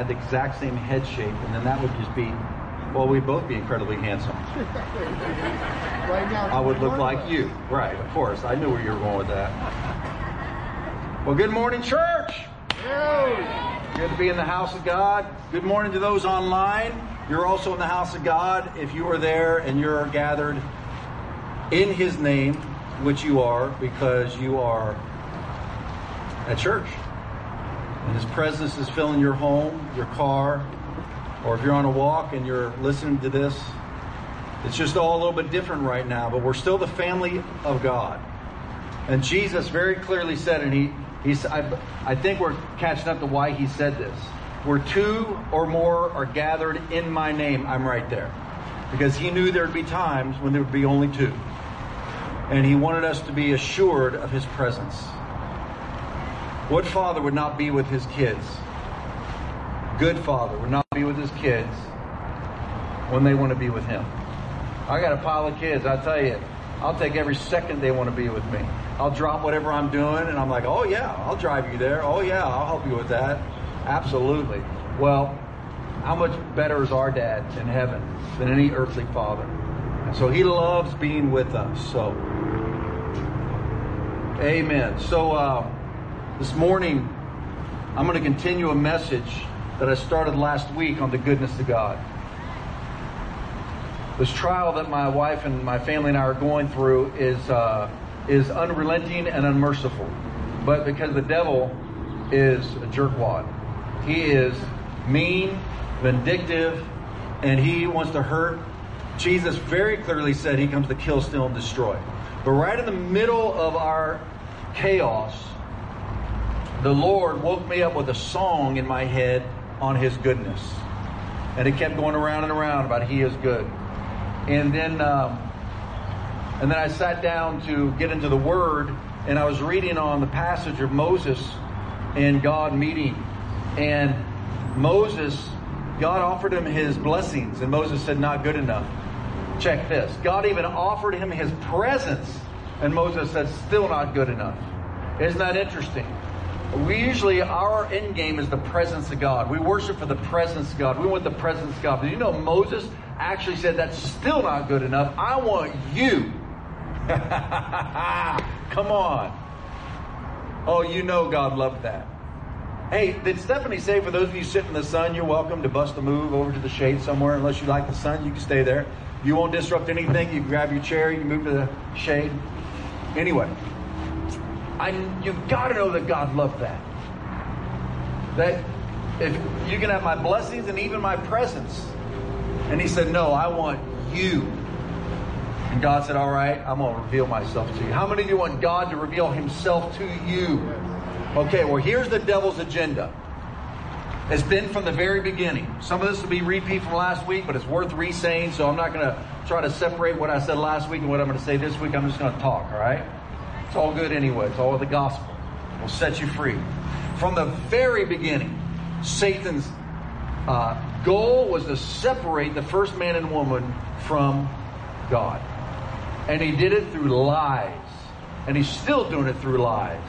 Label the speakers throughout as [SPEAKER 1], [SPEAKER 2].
[SPEAKER 1] had the exact same head shape, and then that would just be, well, we'd both be incredibly handsome.
[SPEAKER 2] Right now,
[SPEAKER 1] I would look like you. Right, of course. I knew where you were going with that. Well, good morning, church. Good to be in the house of God. Good morning to those online. You're also in the house of God. If you are there and you're gathered in His name, which you are, because you are at church. And His presence is filling your home, your car, or if you're on a walk and you're listening to this, it's just all a little bit different right now, but we're still the family of God. And Jesus very clearly said, and he, he's, I, I think we're catching up to why he said this. Where two or more are gathered in my name, I'm right there. Because he knew there'd be times when there would be only two. And he wanted us to be assured of his presence. What father would not be with his kids? Good father would not be with his kids when they want to be with him. I got a pile of kids, I tell you, I'll take every second they want to be with me. I'll drop whatever I'm doing and I'm like, oh yeah, I'll drive you there. Oh yeah, I'll help you with that. Absolutely. Well, how much better is our dad in heaven than any earthly father? So he loves being with us. So, amen. So, uh, this morning, I'm going to continue a message that I started last week on the goodness of God. This trial that my wife and my family and I are going through is uh, is unrelenting and unmerciful, but because the devil is a jerkwad, he is mean, vindictive, and he wants to hurt. Jesus very clearly said he comes to kill, steal, and destroy. But right in the middle of our chaos, the Lord woke me up with a song in my head on His goodness, and it kept going around and around about He is good. And then, um, and then I sat down to get into the Word, and I was reading on the passage of Moses and God meeting, and Moses, God offered him His blessings, and Moses said, "Not good enough." Check this. God even offered him His presence, and Moses said, "Still not good enough." Isn't that interesting? We usually, our end game is the presence of God. We worship for the presence of God. We want the presence of God. But you know, Moses actually said, that's still not good enough. I want you. Come on. Oh, you know God loved that. Hey, did Stephanie say for those of you sitting in the sun, you're welcome to bust a move over to the shade somewhere? Unless you like the sun, you can stay there. You won't disrupt anything. You grab your chair, you move to the shade. Anyway, I, you've got to know that God loved that. That if you can have my blessings and even my presence. And he said, No, I want you. And God said, All right, I'm going to reveal myself to you. How many of you want God to reveal himself to you? Okay, well, here's the devil's agenda. It's been from the very beginning. Some of this will be repeat from last week, but it's worth re saying, so I'm not going to try to separate what I said last week and what I'm going to say this week. I'm just going to talk, all right? It's all good anyway. It's all the gospel. Will set you free. From the very beginning, Satan's uh, goal was to separate the first man and woman from God. And he did it through lies. And he's still doing it through lies.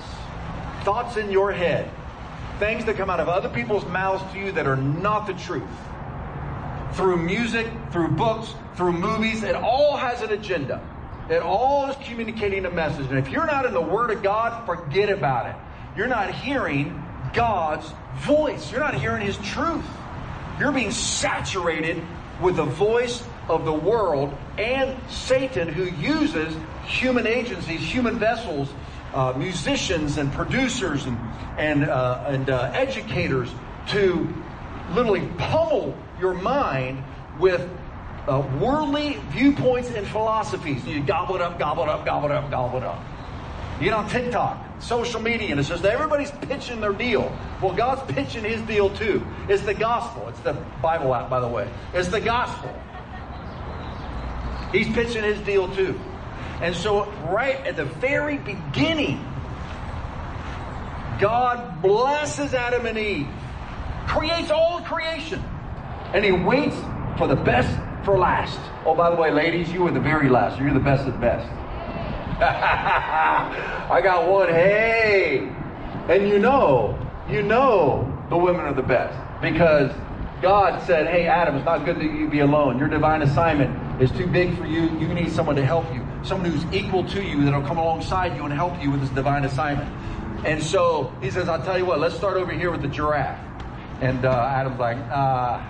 [SPEAKER 1] Thoughts in your head. Things that come out of other people's mouths to you that are not the truth. Through music, through books, through movies, it all has an agenda. It all is communicating a message. And if you're not in the Word of God, forget about it. You're not hearing God's voice. You're not hearing His truth. You're being saturated with the voice of the world and Satan, who uses human agencies, human vessels, uh, musicians and producers and and uh, and uh, educators to literally pummel your mind with uh, worldly viewpoints and philosophies. You gobble it up, gobble it up, gobble it up, gobble it up. You get on TikTok, social media, and it's just everybody's pitching their deal. Well, God's pitching his deal too. It's the gospel. It's the Bible app, by the way. It's the gospel. He's pitching his deal too. And so, right at the very beginning, God blesses Adam and Eve, creates all creation, and he waits for the best for last. Oh, by the way, ladies, you are the very last. You're the best of the best. I got one. Hey. And you know, you know the women are the best. because God said, Hey, Adam, it's not good that you be alone. Your divine assignment is too big for you. You need someone to help you, someone who's equal to you that'll come alongside you and help you with this divine assignment. And so he says, I'll tell you what, let's start over here with the giraffe. And uh, Adam's like, uh,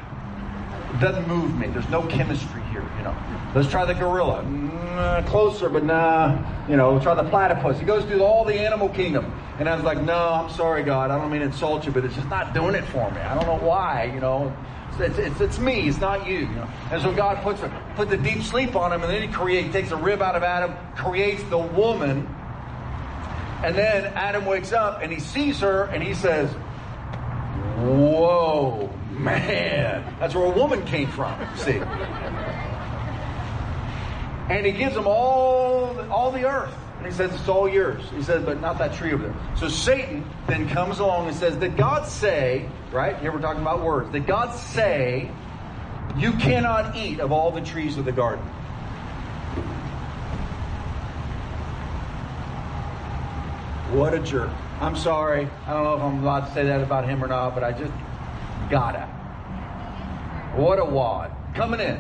[SPEAKER 1] it doesn't move me. There's no chemistry here, you know. Let's try the gorilla. Mm, closer, but nah. You know, try the platypus. He goes through all the animal kingdom. And I was like, no, I'm sorry, God. I don't mean to insult you, but it's just not doing it for me. I don't know why, you know. It's, it's, it's me, it's not you, you know. And so God puts a, put the deep sleep on him, and then he creates, takes a rib out of Adam, creates the woman. And then Adam wakes up and he sees her and he says, Whoa, man. That's where a woman came from, see. And he gives them all, all the earth. And he says, It's all yours. He says, But not that tree over there. So Satan then comes along and says, Did God say, right? Here we're talking about words. Did God say, You cannot eat of all the trees of the garden? What a jerk. I'm sorry. I don't know if I'm allowed to say that about him or not, but I just gotta. What a wad. Coming in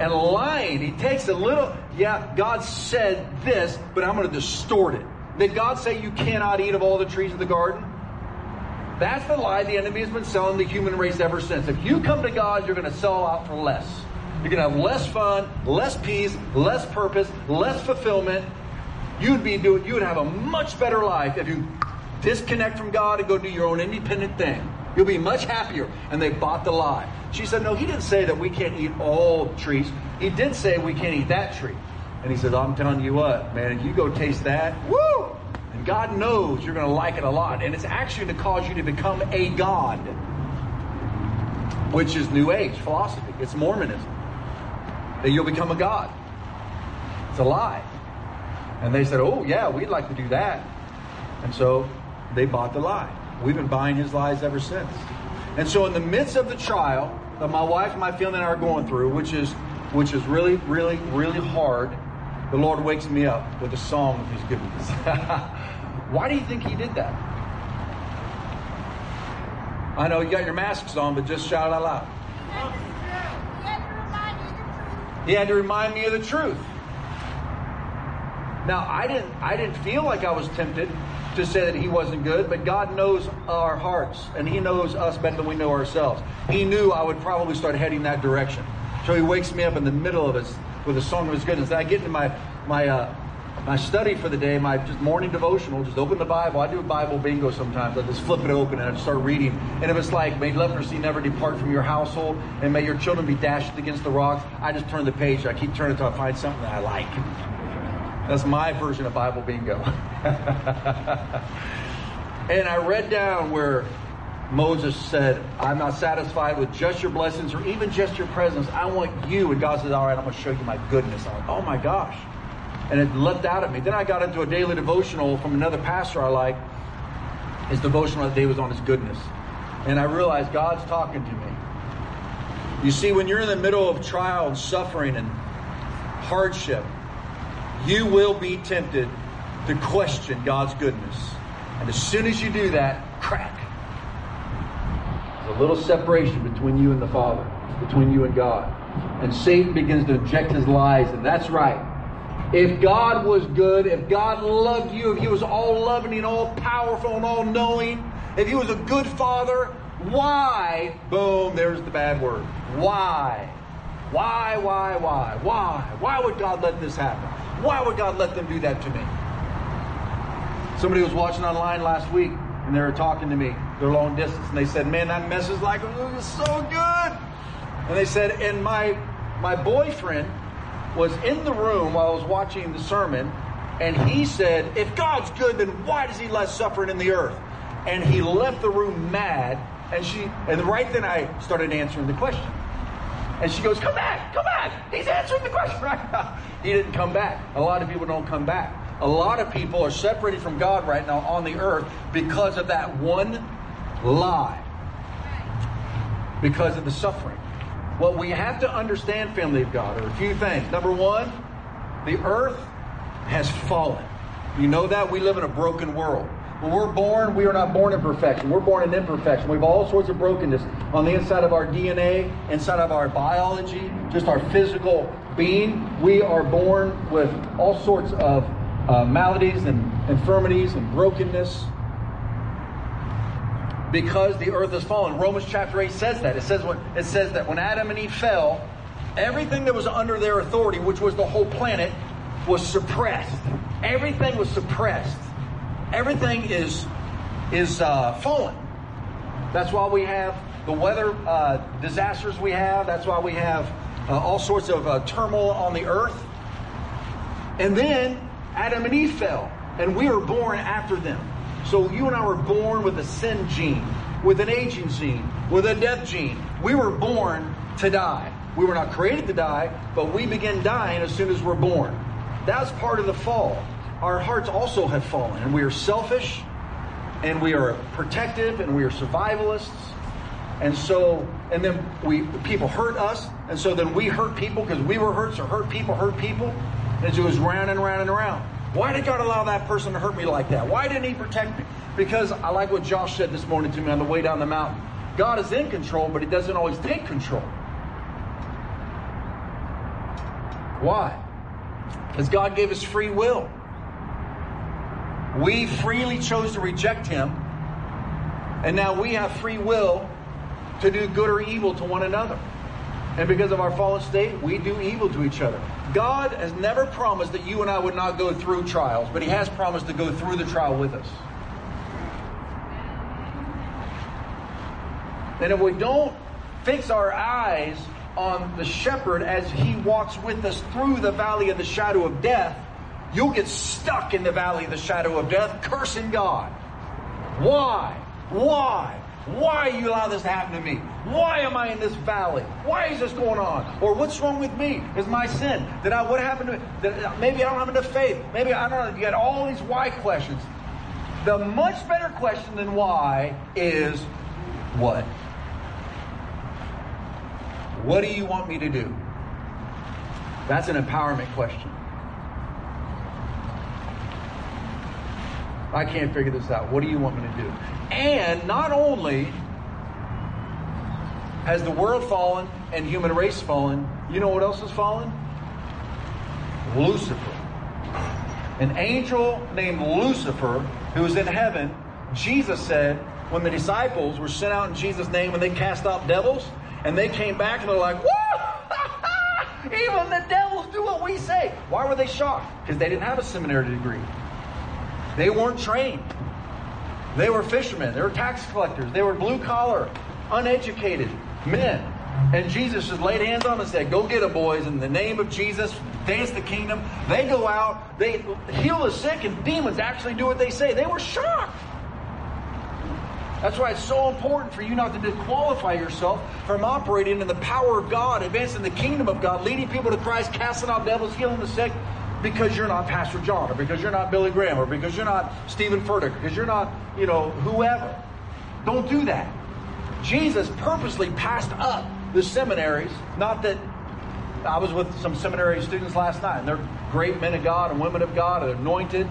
[SPEAKER 1] and lying. He takes a little, yeah, God said this, but I'm going to distort it. Did God say you cannot eat of all the trees of the garden? That's the lie the enemy has been selling the human race ever since. If you come to God, you're going to sell out for less. You're going to have less fun, less peace, less purpose, less fulfillment. You'd be doing, you would have a much better life if you disconnect from God and go do your own independent thing. You'll be much happier. And they bought the lie. She said, No, he didn't say that we can't eat all trees. He did say we can't eat that tree. And he said, I'm telling you what, man, if you go taste that, woo! And God knows you're going to like it a lot. And it's actually going to cause you to become a God, which is New Age philosophy. It's Mormonism. That you'll become a God. It's a lie. And they said, Oh, yeah, we'd like to do that. And so they bought the lie. We've been buying his lies ever since. And so, in the midst of the trial that my wife my family and I are going through, which is which is really, really, really hard, the Lord wakes me up with a song of His goodness. Why do you think He did that? I know you got your masks on, but just shout it out loud. He had to remind me of the truth. Now I didn't I didn't feel like I was tempted to say that he wasn't good, but God knows our hearts and he knows us better than we know ourselves. He knew I would probably start heading that direction. So he wakes me up in the middle of it with a song of his goodness. I get into my my uh, my study for the day, my just morning devotional, just open the Bible. I do a Bible bingo sometimes. I just flip it open and I start reading. And if it's like, may leprosy never depart from your household and may your children be dashed against the rocks, I just turn the page. I keep turning until I find something that I like. That's my version of Bible bingo. and I read down where Moses said, I'm not satisfied with just your blessings or even just your presence. I want you. And God says, All right, I'm going to show you my goodness. I'm like, Oh my gosh. And it leapt out at me. Then I got into a daily devotional from another pastor I like. His devotional that day was on his goodness. And I realized God's talking to me. You see, when you're in the middle of trial and suffering and hardship, you will be tempted to question God's goodness. And as soon as you do that, crack. There's a little separation between you and the Father, between you and God. And Satan begins to inject his lies, and that's right. If God was good, if God loved you, if He was all loving and all powerful and all knowing, if He was a good Father, why? Boom, there's the bad word. Why? Why, why, why? Why? Why would God let this happen? Why would God let them do that to me? Somebody was watching online last week and they were talking to me. They're long distance and they said, Man, that message like oh, it was so good. And they said, and my my boyfriend was in the room while I was watching the sermon, and he said, If God's good, then why does he let suffering in the earth? And he left the room mad, and she and right then I started answering the question. And she goes, Come back, come back. He's answering the question right now. He didn't come back. A lot of people don't come back. A lot of people are separated from God right now on the earth because of that one lie. Because of the suffering. What we have to understand, family of God, are a few things. Number one, the earth has fallen. You know that? We live in a broken world. When we're born, we are not born in perfection. We're born in imperfection. We have all sorts of brokenness. on the inside of our DNA, inside of our biology, just our physical being. We are born with all sorts of uh, maladies and infirmities and brokenness because the earth has fallen. Romans chapter 8 says that. It says, when, it says that when Adam and Eve fell, everything that was under their authority, which was the whole planet, was suppressed. Everything was suppressed. Everything is, is uh, fallen. That's why we have the weather uh, disasters we have. That's why we have uh, all sorts of uh, turmoil on the earth. And then Adam and Eve fell, and we were born after them. So you and I were born with a sin gene, with an aging gene, with a death gene. We were born to die. We were not created to die, but we begin dying as soon as we're born. That's part of the fall. Our hearts also have fallen, and we are selfish, and we are protective, and we are survivalists. And so, and then we people hurt us, and so then we hurt people because we were hurt, so hurt people hurt people. And it goes round and round and round. Why did God allow that person to hurt me like that? Why didn't He protect me? Because I like what Josh said this morning to me on the way down the mountain. God is in control, but He doesn't always take control. Why? Because God gave us free will. We freely chose to reject Him, and now we have free will to do good or evil to one another. And because of our fallen state, we do evil to each other. God has never promised that you and I would not go through trials, but He has promised to go through the trial with us. And if we don't fix our eyes on the shepherd as he walks with us through the valley of the shadow of death, you'll get stuck in the valley of the shadow of death, cursing God. Why? Why? Why you allow this to happen to me? Why am I in this valley? Why is this going on? Or what's wrong with me? Is my sin? Did I? What happened to me? Did, maybe I don't have enough faith. Maybe I don't. You got all these why questions. The much better question than why is what? What do you want me to do? That's an empowerment question. I can't figure this out. What do you want me to do? And not only has the world fallen and human race fallen, you know what else has fallen? Lucifer. An angel named Lucifer who was in heaven, Jesus said, when the disciples were sent out in Jesus' name and they cast out devils, and they came back and they're like, Whoa! Even the devils do what we say. Why were they shocked? Because they didn't have a seminary degree. They weren't trained. They were fishermen. They were tax collectors. They were blue collar, uneducated men. And Jesus just laid hands on them and said, Go get them, boys, in the name of Jesus. Dance the kingdom. They go out, they heal the sick, and demons actually do what they say. They were shocked. That's why it's so important for you not to disqualify yourself from operating in the power of God, advancing the kingdom of God, leading people to Christ, casting out devils, healing the sick, because you're not Pastor John, or because you're not Billy Graham, or because you're not Steven Furtick, because you're not, you know, whoever. Don't do that. Jesus purposely passed up the seminaries, not that I was with some seminary students last night, and they're great men of God and women of God, and anointed.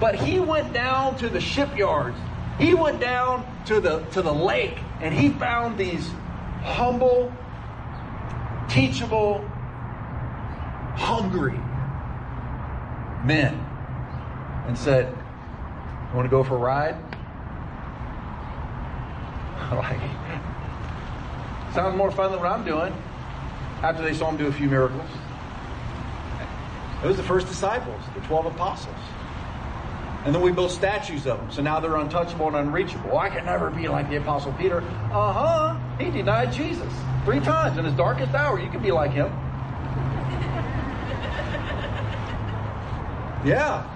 [SPEAKER 1] But he went down to the shipyards he went down to the, to the lake and he found these humble, teachable, hungry men and said, You want to go for a ride? like, sounds more fun than what I'm doing after they saw him do a few miracles. It was the first disciples, the 12 apostles. And then we built statues of them. So now they're untouchable and unreachable. I can never be like the Apostle Peter. Uh huh. He denied Jesus three times in his darkest hour. You can be like him. Yeah.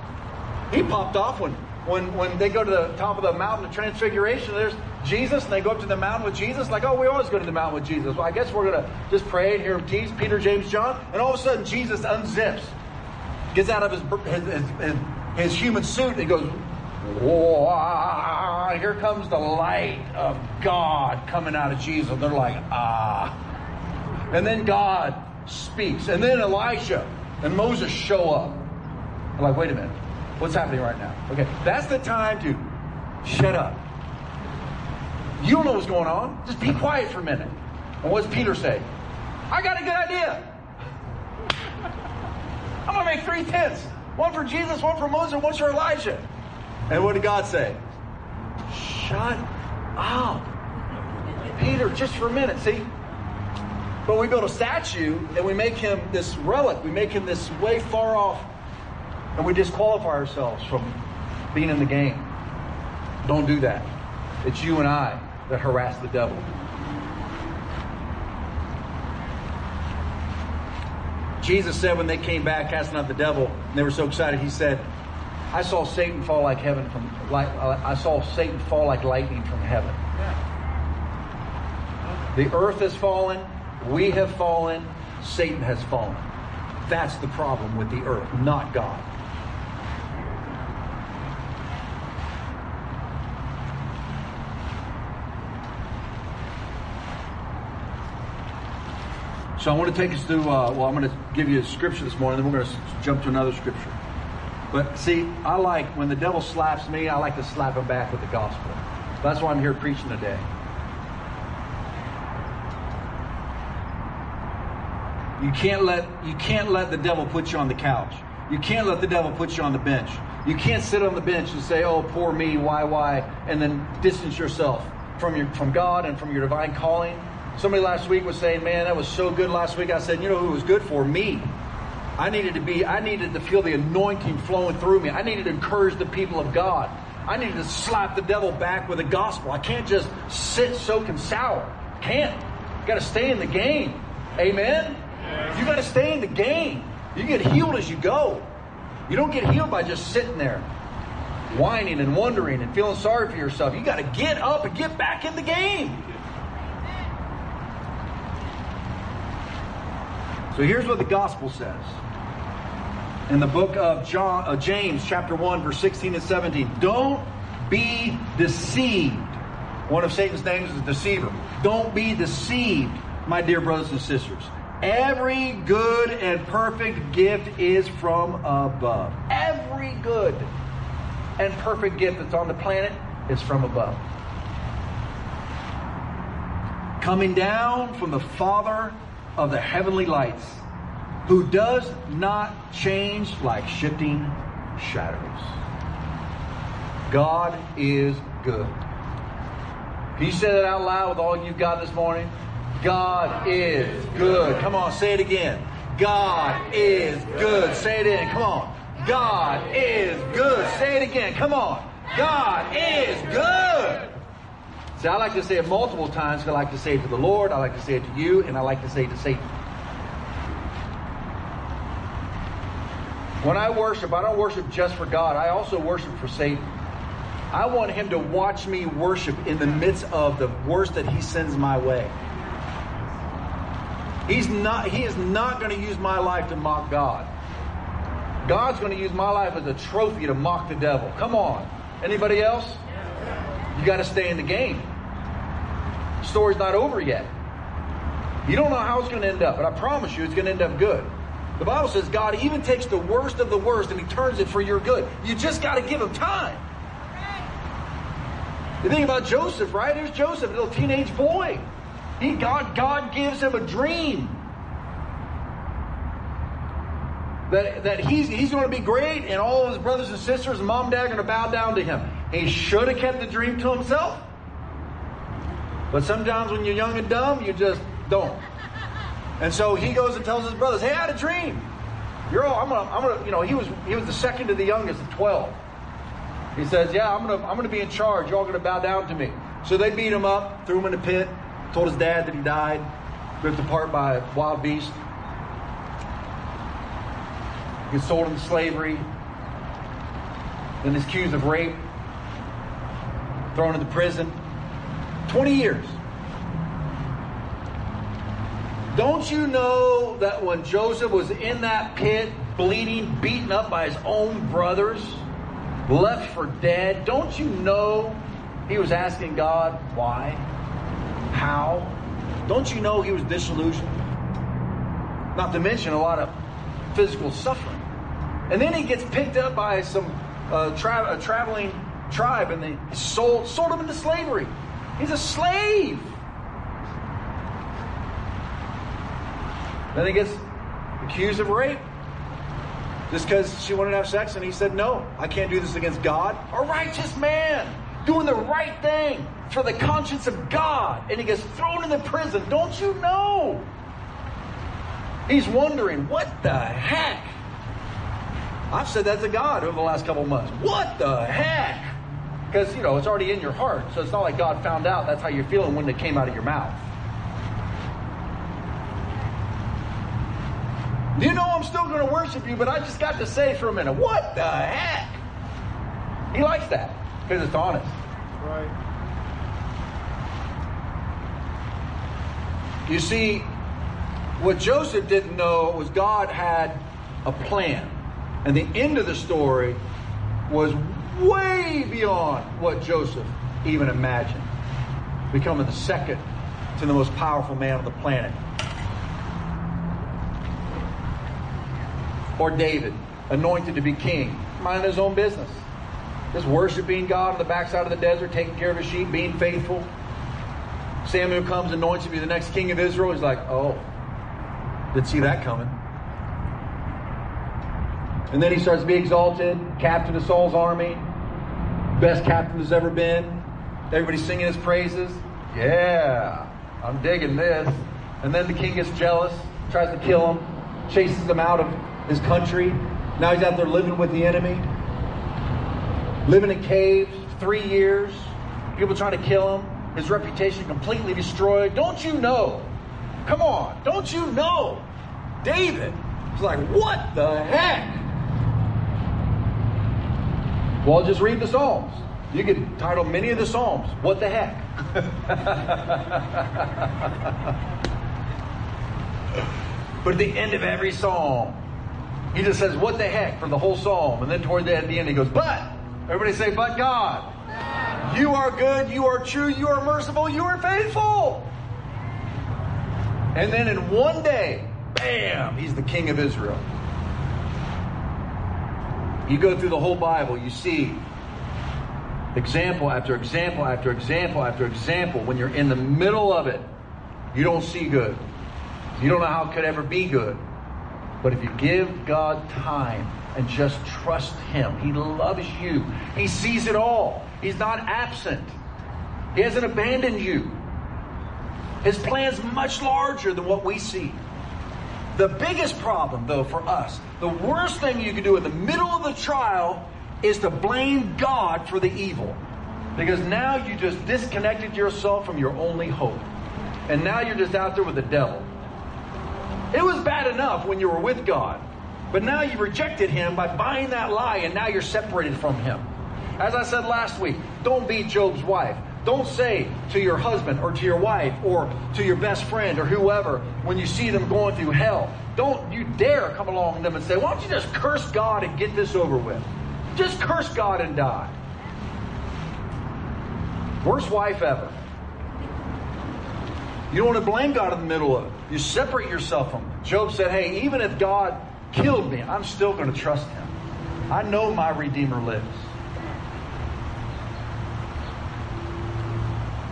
[SPEAKER 1] He popped off when, when, when they go to the top of the mountain of transfiguration. There's Jesus, and they go up to the mountain with Jesus. Like, oh, we always go to the mountain with Jesus. Well, I guess we're going to just pray and hear him teach Peter, James, John. And all of a sudden, Jesus unzips, gets out of his, his, his, his human suit and he goes, Whoa, here comes the light of God coming out of Jesus. They're like, ah. And then God speaks. And then Elijah and Moses show up. I'm like, wait a minute. What's happening right now? Okay, that's the time to shut up. You don't know what's going on. Just be quiet for a minute. And what does Peter say? I got a good idea. I'm going to make three tents one for Jesus, one for Moses, and one for Elijah. And what did God say? Shut up. Peter, just for a minute, see? But we build a statue and we make him this relic. We make him this way far off. And we disqualify ourselves from being in the game. Don't do that. It's you and I that harass the devil. Jesus said when they came back casting out the devil, and they were so excited, he said, I saw Satan fall like heaven from like I saw Satan fall like lightning from heaven. The earth has fallen, we have fallen, Satan has fallen. That's the problem with the earth, not God. So I want to take us through, uh, well, I'm going to give you a scripture this morning, then we're going to jump to another scripture. But see, I like, when the devil slaps me, I like to slap him back with the gospel. That's why I'm here preaching today. You can't let you can't let the devil put you on the couch. You can't let the devil put you on the bench. You can't sit on the bench and say, "Oh, poor me, why, why," and then distance yourself from your from God and from your divine calling. Somebody last week was saying, "Man, that was so good last week." I said, "You know who was good for me? I needed to be. I needed to feel the anointing flowing through me. I needed to encourage the people of God. I needed to slap the devil back with the gospel. I can't just sit soaking sour. Can't. You got to stay in the game. Amen." You got to stay in the game. You get healed as you go. You don't get healed by just sitting there whining and wondering and feeling sorry for yourself. You got to get up and get back in the game. So here's what the gospel says. In the book of John, uh, James, chapter 1, verse 16 and 17. Don't be deceived. One of Satan's names is deceiver. Don't be deceived, my dear brothers and sisters. Every good and perfect gift is from above. Every good and perfect gift that's on the planet is from above. Coming down from the Father of the heavenly lights, who does not change like shifting shadows. God is good. Can you say that out loud with all you've got this morning? God is good. Come on, say it again. God is good. Say it in. Come on. God is good. Say it again. Come on. God is good. See, I like to say it multiple times. I like to say it to the Lord. I like to say it to you, and I like to say it to Satan. When I worship, I don't worship just for God. I also worship for Satan. I want him to watch me worship in the midst of the worst that he sends my way. He's not, he is not going to use my life to mock God. God's going to use my life as a trophy to mock the devil. Come on. Anybody else? You got to stay in the game. The story's not over yet. You don't know how it's going to end up, but I promise you it's going to end up good. The Bible says God even takes the worst of the worst and he turns it for your good. You just got to give him time. You think about Joseph, right? Here's Joseph, a little teenage boy. He, God, God gives him a dream. That, that he's, he's going to be great and all of his brothers and sisters and mom and dad are going to bow down to him. He should have kept the dream to himself. But sometimes when you're young and dumb, you just don't. And so he goes and tells his brothers, "Hey, I had a dream. You're all. I'm gonna. I'm gonna. You know, he was. He was the second to the youngest of twelve. He says, "Yeah, I'm gonna. I'm gonna be in charge. You're all gonna bow down to me." So they beat him up, threw him in a pit, told his dad that he died, ripped apart by a wild beast. He sold into slavery. Then he's accused of rape, thrown into prison. 20 years. Don't you know that when Joseph was in that pit, bleeding, beaten up by his own brothers, left for dead, don't you know he was asking God why? How? Don't you know he was disillusioned? Not to mention a lot of physical suffering. And then he gets picked up by some uh, tra- traveling tribe and they sold, sold him into slavery. He's a slave. Then he gets accused of rape just because she wanted to have sex, and he said, No, I can't do this against God. A righteous man doing the right thing for the conscience of God, and he gets thrown in the prison. Don't you know? He's wondering, What the heck? I've said that to God over the last couple months. What the heck? Because, you know, it's already in your heart. So it's not like God found out that's how you're feeling when it came out of your mouth. You know I'm still going to worship you, but I just got to say for a minute, what the heck? He likes that because it's honest.
[SPEAKER 2] Right.
[SPEAKER 1] You see, what Joseph didn't know was God had a plan. And the end of the story was way beyond what Joseph even imagined, becoming the second to the most powerful man on the planet. Or David, anointed to be king, minding his own business. Just worshiping God on the backside of the desert, taking care of his sheep, being faithful. Samuel comes, anoints him to be the next king of Israel. He's like, oh, didn't see that coming. And then he starts to be exalted, captain of Saul's army, best captain there's ever been. Everybody singing his praises. Yeah, I'm digging this. And then the king gets jealous, tries to kill him, chases him out of his country. Now he's out there living with the enemy, living in caves, three years. People trying to kill him. His reputation completely destroyed. Don't you know? Come on, don't you know? David. It's like, what the heck? Well, just read the Psalms. You could title many of the Psalms, What the Heck? but at the end of every Psalm, he just says, What the heck for the whole Psalm. And then toward the, at the end, he goes, But, everybody say, But God. You are good, you are true, you are merciful, you are faithful. And then in one day, bam, he's the king of Israel. You go through the whole Bible, you see example after example after example after example. When you're in the middle of it, you don't see good. You don't know how it could ever be good. But if you give God time and just trust Him, He loves you. He sees it all. He's not absent. He hasn't abandoned you. His plan's much larger than what we see. The biggest problem, though, for us, the worst thing you can do in the middle of the trial is to blame God for the evil. Because now you just disconnected yourself from your only hope. And now you're just out there with the devil. It was bad enough when you were with God, but now you rejected Him by buying that lie, and now you're separated from Him. As I said last week, don't be Job's wife. Don't say to your husband or to your wife or to your best friend or whoever when you see them going through hell, don't you dare come along to them and say, Why don't you just curse God and get this over with? Just curse God and die. Worst wife ever. You don't want to blame God in the middle of it. You separate yourself from. Job said, Hey, even if God killed me, I'm still going to trust him. I know my Redeemer lives.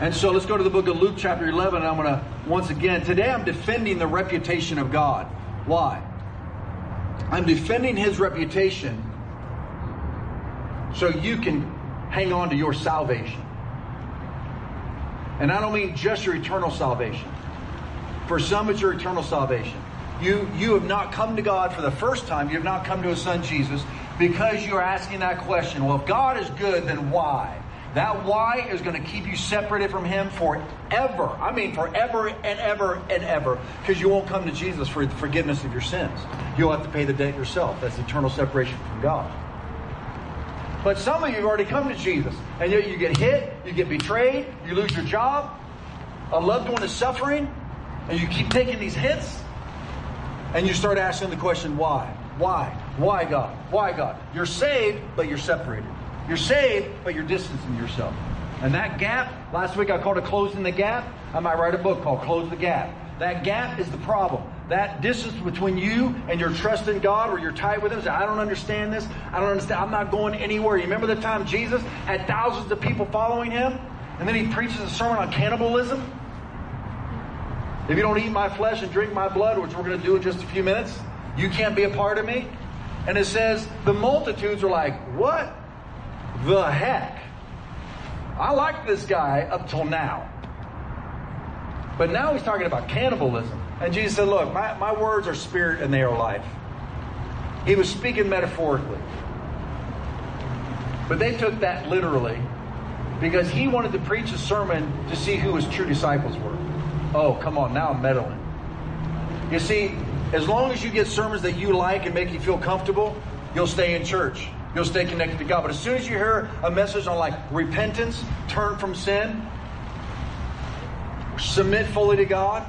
[SPEAKER 1] And so let's go to the book of Luke, chapter 11. I'm going to, once again, today I'm defending the reputation of God. Why? I'm defending his reputation so you can hang on to your salvation. And I don't mean just your eternal salvation. For some, it's your eternal salvation. You, you have not come to God for the first time. You have not come to His Son Jesus because you are asking that question. Well, if God is good, then why? That why is going to keep you separated from Him forever. I mean, forever and ever and ever. Because you won't come to Jesus for the forgiveness of your sins. You'll have to pay the debt yourself. That's eternal separation from God. But some of you have already come to Jesus. And yet you get hit, you get betrayed, you lose your job, a loved one is suffering, and you keep taking these hits, and you start asking the question, why? Why? Why God? Why God? You're saved, but you're separated. You're saved, but you're distancing yourself. And that gap, last week I called it closing the gap. I might write a book called Close the Gap. That gap is the problem. That distance between you and your trust in God, where you're tight with Him, say, I don't understand this. I don't understand. I'm not going anywhere. You remember the time Jesus had thousands of people following Him? And then he preaches a sermon on cannibalism. If you don't eat my flesh and drink my blood, which we're going to do in just a few minutes, you can't be a part of me. And it says the multitudes are like, what the heck? I liked this guy up till now. But now he's talking about cannibalism. And Jesus said, Look, my, my words are spirit and they are life. He was speaking metaphorically. But they took that literally because he wanted to preach a sermon to see who his true disciples were. Oh, come on, now I'm meddling. You see, as long as you get sermons that you like and make you feel comfortable, you'll stay in church. You'll stay connected to God. But as soon as you hear a message on like repentance, turn from sin, submit fully to God,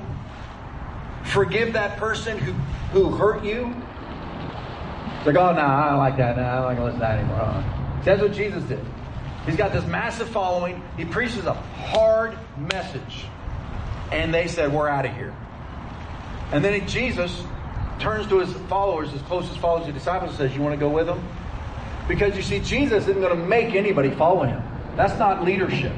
[SPEAKER 1] forgive that person who, who hurt you. It's like, oh, no, I don't like that. No, I don't like to listen to that anymore. Uh-uh. That's what Jesus did. He's got this massive following. He preaches a hard message. And they said, we're out of here. And then Jesus turns to his followers, his closest followers, the disciples, and says, you want to go with him? Because you see, Jesus isn't going to make anybody follow him. That's not leadership.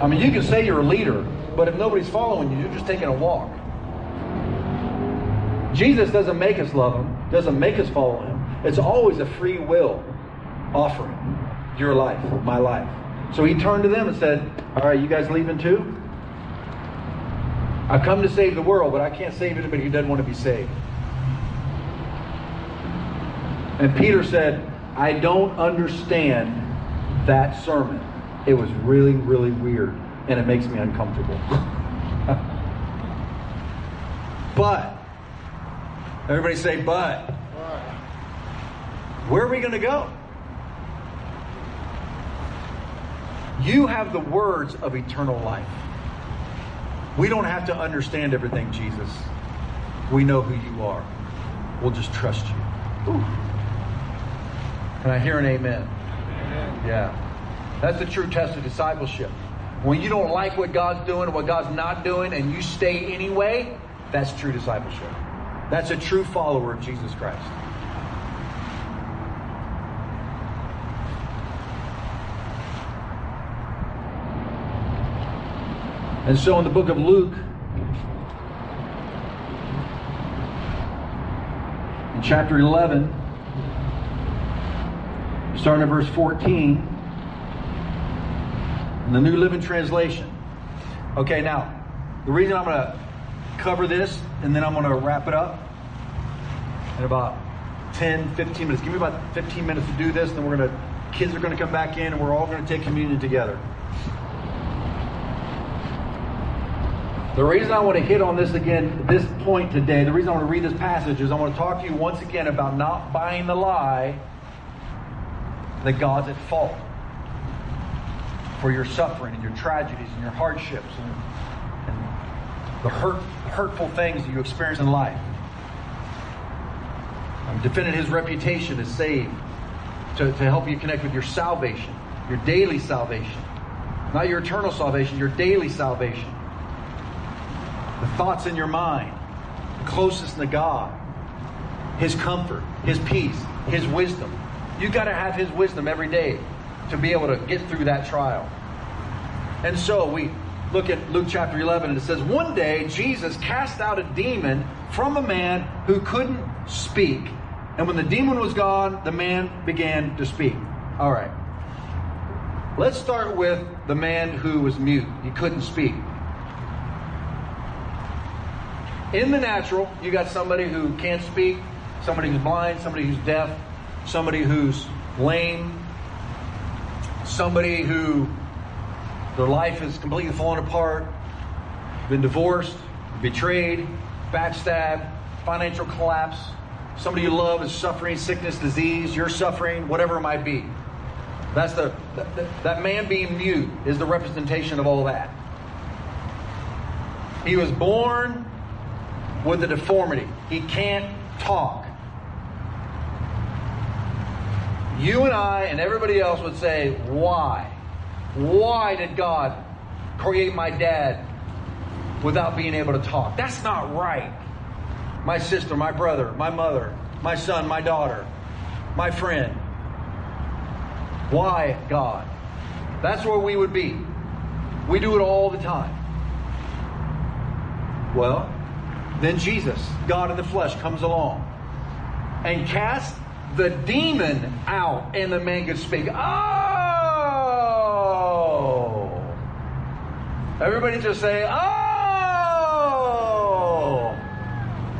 [SPEAKER 1] I mean, you can say you're a leader, but if nobody's following you, you're just taking a walk. Jesus doesn't make us love him, doesn't make us follow him. It's always a free will offering. Your life, my life. So he turned to them and said, All right, you guys leaving too? I've come to save the world, but I can't save anybody who doesn't want to be saved. And Peter said, I don't understand that sermon. It was really, really weird, and it makes me uncomfortable. but, everybody say, but. Where are we going to go? You have the words of eternal life. We don't have to understand everything, Jesus. We know who you are. We'll just trust you. Ooh. Can I hear an amen? amen? Yeah. That's the true test of discipleship. When you don't like what God's doing or what God's not doing and you stay anyway, that's true discipleship. That's a true follower of Jesus Christ. And so in the book of Luke, in chapter 11, starting at verse 14, in the New Living Translation. Okay, now, the reason I'm going to cover this and then I'm going to wrap it up in about 10, 15 minutes. Give me about 15 minutes to do this, then we're going to, kids are going to come back in and we're all going to take communion together. The reason I want to hit on this again, this point today, the reason I want to read this passage is I want to talk to you once again about not buying the lie that God's at fault for your suffering and your tragedies and your hardships and, and the hurt, hurtful things that you experience in life. I'm defending his reputation as saved to, to help you connect with your salvation, your daily salvation. Not your eternal salvation, your daily salvation the thoughts in your mind, the to God, His comfort, His peace, His wisdom. You've got to have His wisdom every day to be able to get through that trial. And so we look at Luke chapter 11, and it says, One day Jesus cast out a demon from a man who couldn't speak. And when the demon was gone, the man began to speak. All right. Let's start with the man who was mute. He couldn't speak. In the natural, you got somebody who can't speak, somebody who's blind, somebody who's deaf, somebody who's lame, somebody who their life is completely fallen apart, been divorced, betrayed, backstabbed, financial collapse. Somebody you love is suffering sickness, disease, you're suffering, whatever it might be. That's the that, that man being mute is the representation of all that. He was born with a deformity. He can't talk. You and I and everybody else would say, why? Why did God create my dad without being able to talk? That's not right. My sister, my brother, my mother, my son, my daughter, my friend. Why, God? That's where we would be. We do it all the time. Well, then Jesus, God in the flesh, comes along and casts the demon out, and the man could speak. Oh! Everybody just say, Oh!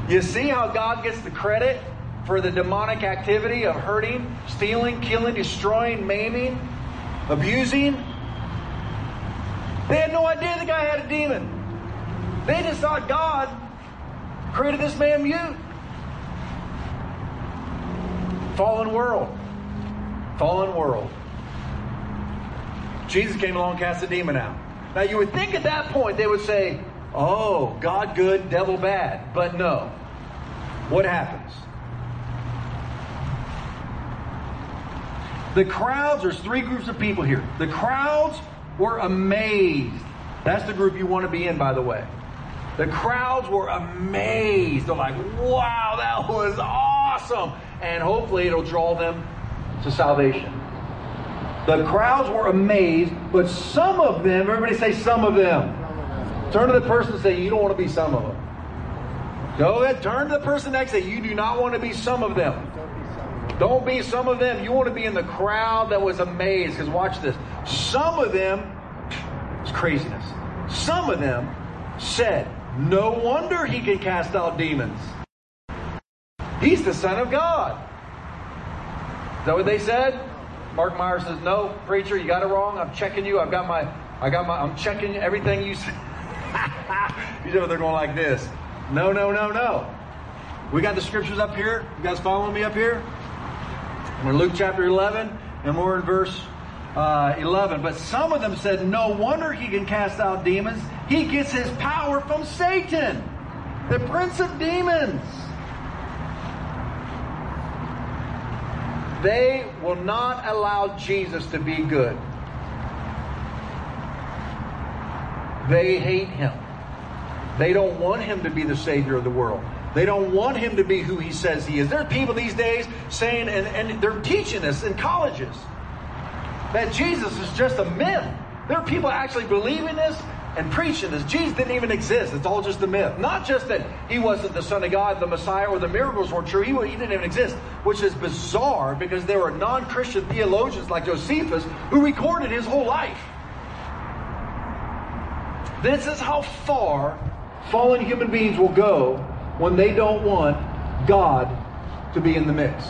[SPEAKER 1] You see how God gets the credit for the demonic activity of hurting, stealing, killing, destroying, maiming, abusing? They had no idea the guy had a demon. They just thought God created this man mute. Fallen world. Fallen world. Jesus came along cast the demon out. Now you would think at that point they would say, oh, God good, devil bad. But no. What happens? The crowds, there's three groups of people here. The crowds were amazed. That's the group you want to be in, by the way. The crowds were amazed. They're like, wow, that was awesome. And hopefully it'll draw them to salvation. The crowds were amazed, but some of them, everybody say some of them. Turn to the person and say, you don't want to be some of them. Go ahead, turn to the person next to you. You do not want to be some of them. Don't be some of them. You want to be in the crowd that was amazed. Because watch this. Some of them, it's craziness. Some of them said, No wonder he can cast out demons. He's the Son of God. Is that what they said? Mark Meyer says, No, preacher, you got it wrong. I'm checking you. I've got my, I got my, I'm checking everything you said. you know, they're going like this. No, no, no, no. We got the scriptures up here. You guys following me up here? We're in Luke chapter 11, and we're in verse uh, 11. But some of them said, No wonder he can cast out demons. He gets his power from Satan, the prince of demons. They will not allow Jesus to be good. They hate him. They don't want him to be the Savior of the world. They don't want him to be who he says he is. There are people these days saying, and, and they're teaching this in colleges, that Jesus is just a myth. There are people actually believing this and preaching this. Jesus didn't even exist. It's all just a myth. Not just that he wasn't the Son of God, the Messiah, or the miracles weren't true. He, he didn't even exist, which is bizarre because there were non Christian theologians like Josephus who recorded his whole life. This is how far fallen human beings will go when they don't want God to be in the mix.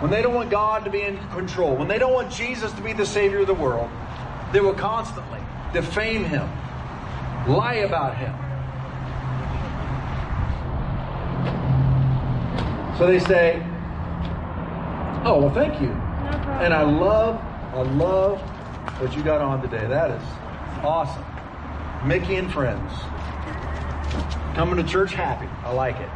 [SPEAKER 1] When they don't want God to be in control. When they don't want Jesus to be the Savior of the world. They will constantly defame Him, lie about Him. So they say, Oh, well, thank you. And I love, I love what you got on today. That is awesome. Mickey and friends. Coming to church happy. I like it.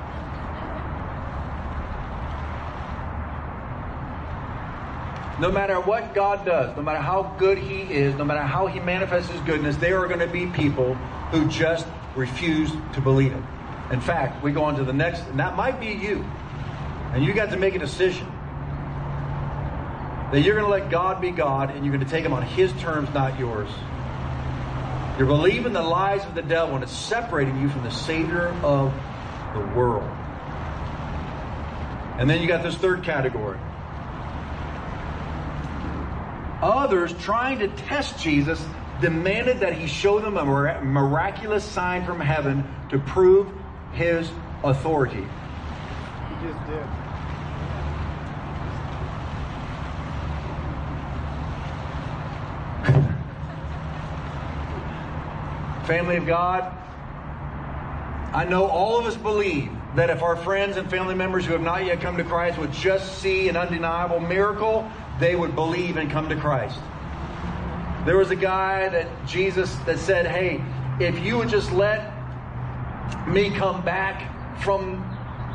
[SPEAKER 1] No matter what God does, no matter how good He is, no matter how He manifests His goodness, there are going to be people who just refuse to believe it. In fact, we go on to the next, and that might be you. And you got to make a decision that you're going to let God be God and you're going to take Him on His terms, not yours. You're believing the lies of the devil and it's separating you from the Savior of the world. And then you got this third category. Others trying to test Jesus demanded that he show them a miraculous sign from heaven to prove his authority.
[SPEAKER 2] He just did.
[SPEAKER 1] Family of God, I know all of us believe that if our friends and family members who have not yet come to Christ would just see an undeniable miracle, they would believe and come to Christ. There was a guy that Jesus that said, "Hey, if you would just let me come back from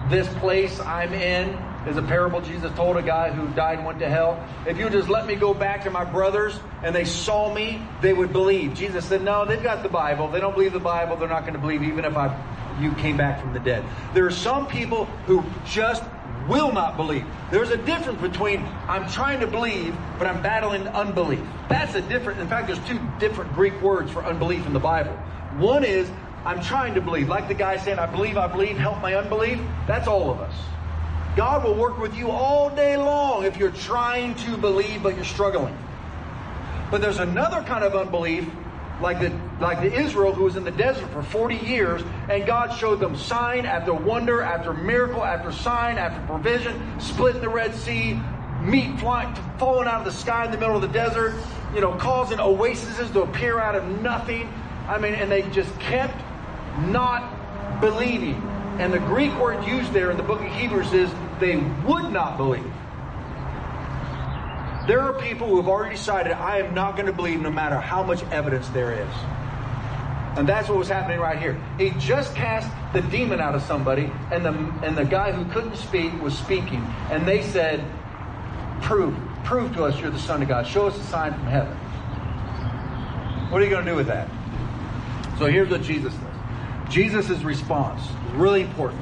[SPEAKER 1] this place I'm in, is a parable Jesus told a guy who died and went to hell. If you just let me go back to my brothers and they saw me, they would believe. Jesus said, No, they've got the Bible. They don't believe the Bible. They're not going to believe even if I you came back from the dead. There are some people who just will not believe. There's a difference between I'm trying to believe, but I'm battling unbelief. That's a different, in fact, there's two different Greek words for unbelief in the Bible. One is I'm trying to believe, like the guy saying, I believe, I believe, help my unbelief. That's all of us. God will work with you all day long if you're trying to believe, but you're struggling. But there's another kind of unbelief like the like the Israel who was in the desert for 40 years, and God showed them sign after wonder, after miracle, after sign, after provision, splitting the Red Sea, meat flying, falling out of the sky in the middle of the desert, you know, causing oases to appear out of nothing. I mean, and they just kept not believing. And the Greek word used there in the book of Hebrews is they would not believe. There are people who have already decided, I am not going to believe no matter how much evidence there is. And that's what was happening right here. He just cast the demon out of somebody, and the, and the guy who couldn't speak was speaking. And they said, Prove, prove to us you're the Son of God. Show us a sign from heaven. What are you going to do with that? So here's what Jesus does Jesus' response, really important.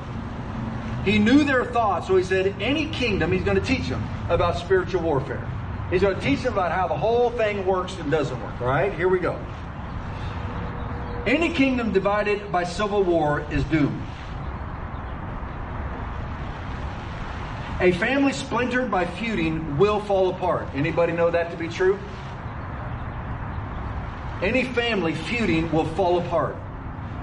[SPEAKER 1] He knew their thoughts, so he said, Any kingdom, he's going to teach them about spiritual warfare. He's going to teach them about how the whole thing works and doesn't work. All right, here we go. Any kingdom divided by civil war is doomed. A family splintered by feuding will fall apart. Anybody know that to be true? Any family feuding will fall apart.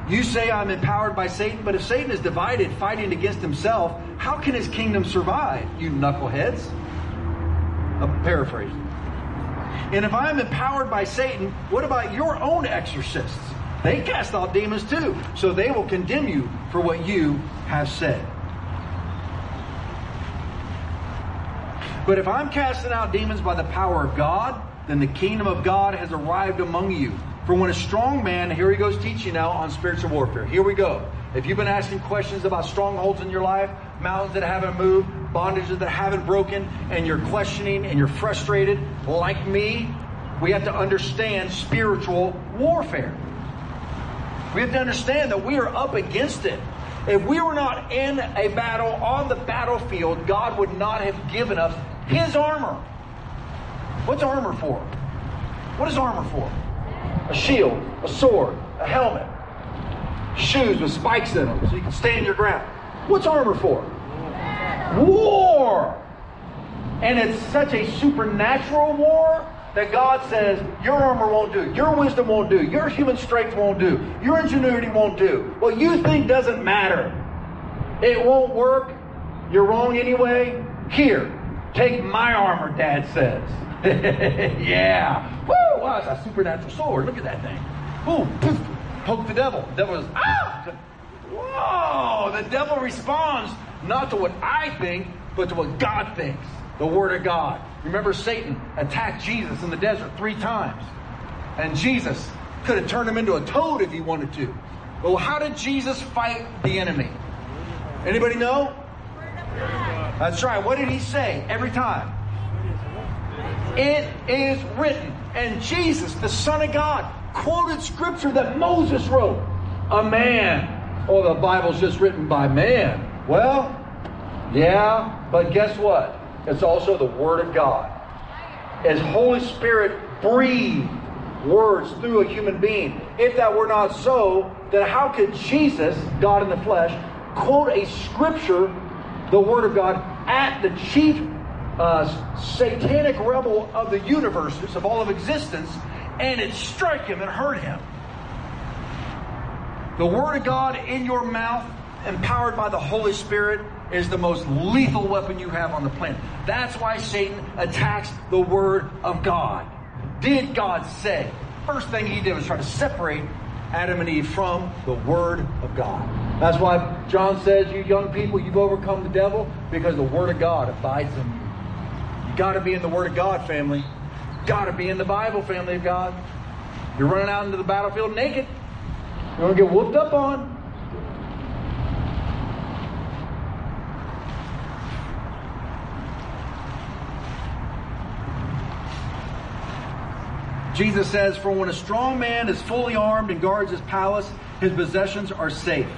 [SPEAKER 1] You say I'm empowered by Satan, but if Satan is divided, fighting against himself, how can his kingdom survive, you knuckleheads? I'm paraphrasing. And if I'm empowered by Satan, what about your own exorcists? They cast out demons too, so they will condemn you for what you have said. But if I'm casting out demons by the power of God, then the kingdom of God has arrived among you. For when a strong man, here he goes teaching now on spiritual warfare. Here we go. If you've been asking questions about strongholds in your life, mountains that haven't moved, bondages that haven't broken, and you're questioning and you're frustrated, like me, we have to understand spiritual warfare. We have to understand that we are up against it. If we were not in a battle on the battlefield, God would not have given us His armor. What's armor for? What is armor for? A shield, a sword, a helmet, shoes with spikes in them so you can stand your ground. What's armor for? War! And it's such a supernatural war that God says your armor won't do, your wisdom won't do, your human strength won't do, your ingenuity won't do. What you think doesn't matter. It won't work. You're wrong anyway. Here, take my armor, Dad says. yeah. Woo! Wow, it's a supernatural sword. Look at that thing. Ooh, poof, poke the devil. The devil goes, ah! Whoa! The devil responds not to what I think, but to what God thinks. The Word of God. Remember, Satan attacked Jesus in the desert three times. And Jesus could have turned him into a toad if he wanted to. Well, how did Jesus fight the enemy? Anybody know? That's right. What did he say every time? It is written. And Jesus, the Son of God, quoted scripture that Moses wrote. A man. Oh, the Bible's just written by man. Well, yeah, but guess what? It's also the Word of God. As Holy Spirit breathed words through a human being. If that were not so, then how could Jesus, God in the flesh, quote a scripture, the Word of God, at the chief uh, satanic rebel of the universes, of all of existence, and it strike him and hurt him? The Word of God in your mouth, empowered by the Holy Spirit, is the most lethal weapon you have on the planet. That's why Satan attacks the Word of God. Did God say? First thing he did was try to separate Adam and Eve from the Word of God. That's why John says, You young people, you've overcome the devil because the Word of God abides in you. You got to be in the Word of God, family. Got to be in the Bible, family of God. You're running out into the battlefield naked. You're going to get whooped up on. Jesus says, For when a strong man is fully armed and guards his palace, his possessions are safe.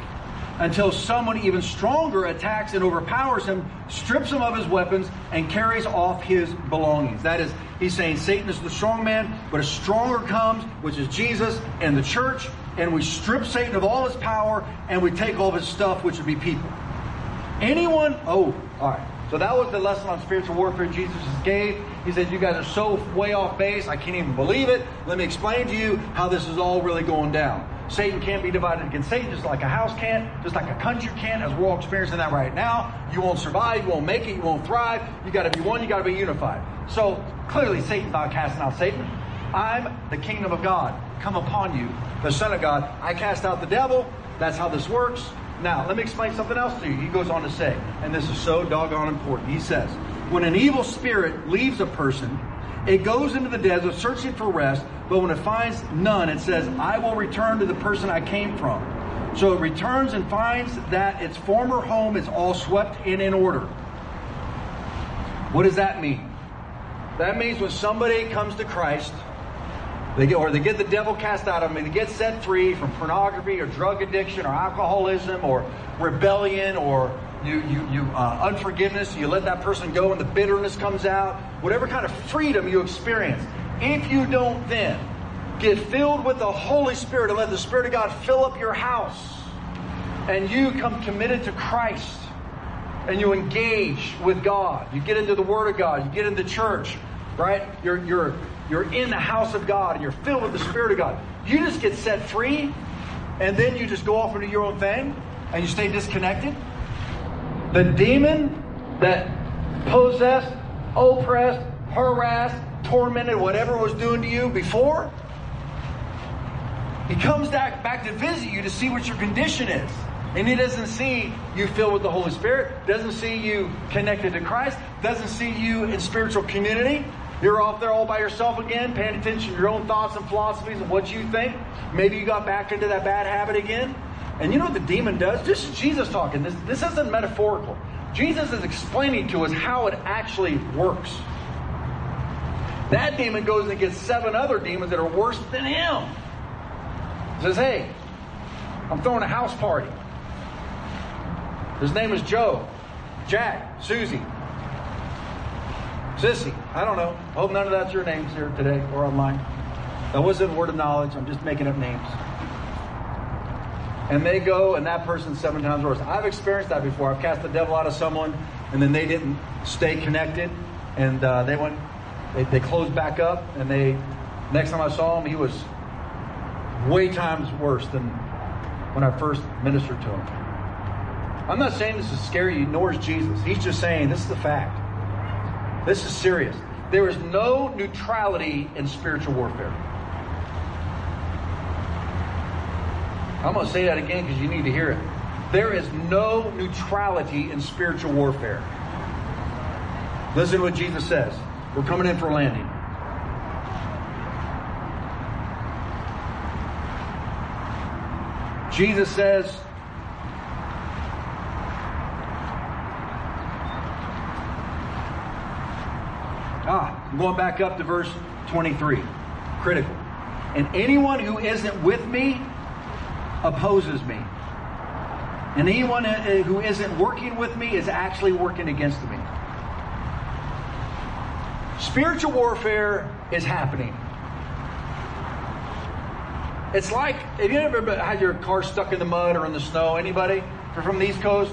[SPEAKER 1] until someone even stronger attacks and overpowers him, strips him of his weapons, and carries off his belongings. That is, he's saying Satan is the strong man, but a stronger comes, which is Jesus and the church, and we strip Satan of all his power and we take all of his stuff, which would be people. Anyone, oh, all right. So that was the lesson on spiritual warfare Jesus gave. He said, You guys are so way off base, I can't even believe it. Let me explain to you how this is all really going down. Satan can't be divided against Satan just like a house can't, just like a country can't, as we're all experiencing that right now. You won't survive, you won't make it, you won't thrive. You got to be one, you got to be unified. So clearly, Satan's not casting out Satan. I'm the kingdom of God come upon you, the Son of God. I cast out the devil. That's how this works. Now, let me explain something else to you. He goes on to say, and this is so doggone important. He says, when an evil spirit leaves a person, it goes into the desert searching for rest, but when it finds none, it says, I will return to the person I came from. So it returns and finds that its former home is all swept in in order. What does that mean? That means when somebody comes to Christ, they get, or they get the devil cast out of them, they get set free from pornography or drug addiction or alcoholism or rebellion or you, you, you uh, unforgiveness. You let that person go and the bitterness comes out. Whatever kind of freedom you experience. If you don't then get filled with the Holy Spirit and let the Spirit of God fill up your house and you come committed to Christ and you engage with God, you get into the Word of God, you get into church, right? You're, you're, you're in the house of God and you're filled with the Spirit of God. You just get set free and then you just go off into your own thing and you stay disconnected. The demon that possessed, oppressed, harassed, tormented, whatever was doing to you before, he comes back, back to visit you to see what your condition is. And he doesn't see you filled with the Holy Spirit, doesn't see you connected to Christ, doesn't see you in spiritual community, you're off there all by yourself again, paying attention to your own thoughts and philosophies and what you think. Maybe you got back into that bad habit again. And you know what the demon does? This is Jesus talking. This, this isn't metaphorical. Jesus is explaining to us how it actually works. That demon goes and gets seven other demons that are worse than him. Says, hey, I'm throwing a house party. His name is Joe, Jack, Susie, Sissy, I don't know. Hope none of that's your names here today or online. That wasn't a word of knowledge. I'm just making up names. And they go, and that person's seven times worse. I've experienced that before. I've cast the devil out of someone, and then they didn't stay connected, and uh, they went, they, they closed back up, and they, next time I saw him, he was way times worse than when I first ministered to him. I'm not saying this is scary, nor is Jesus. He's just saying this is the fact. This is serious. There is no neutrality in spiritual warfare. I'm going to say that again because you need to hear it. There is no neutrality in spiritual warfare. Listen to what Jesus says. We're coming in for landing. Jesus says, Ah, I'm going back up to verse 23. Critical. And anyone who isn't with me opposes me. And anyone uh, uh, who isn't working with me is actually working against me. Spiritual warfare is happening. It's like, have you ever had your car stuck in the mud or in the snow? Anybody? If you're from the East Coast,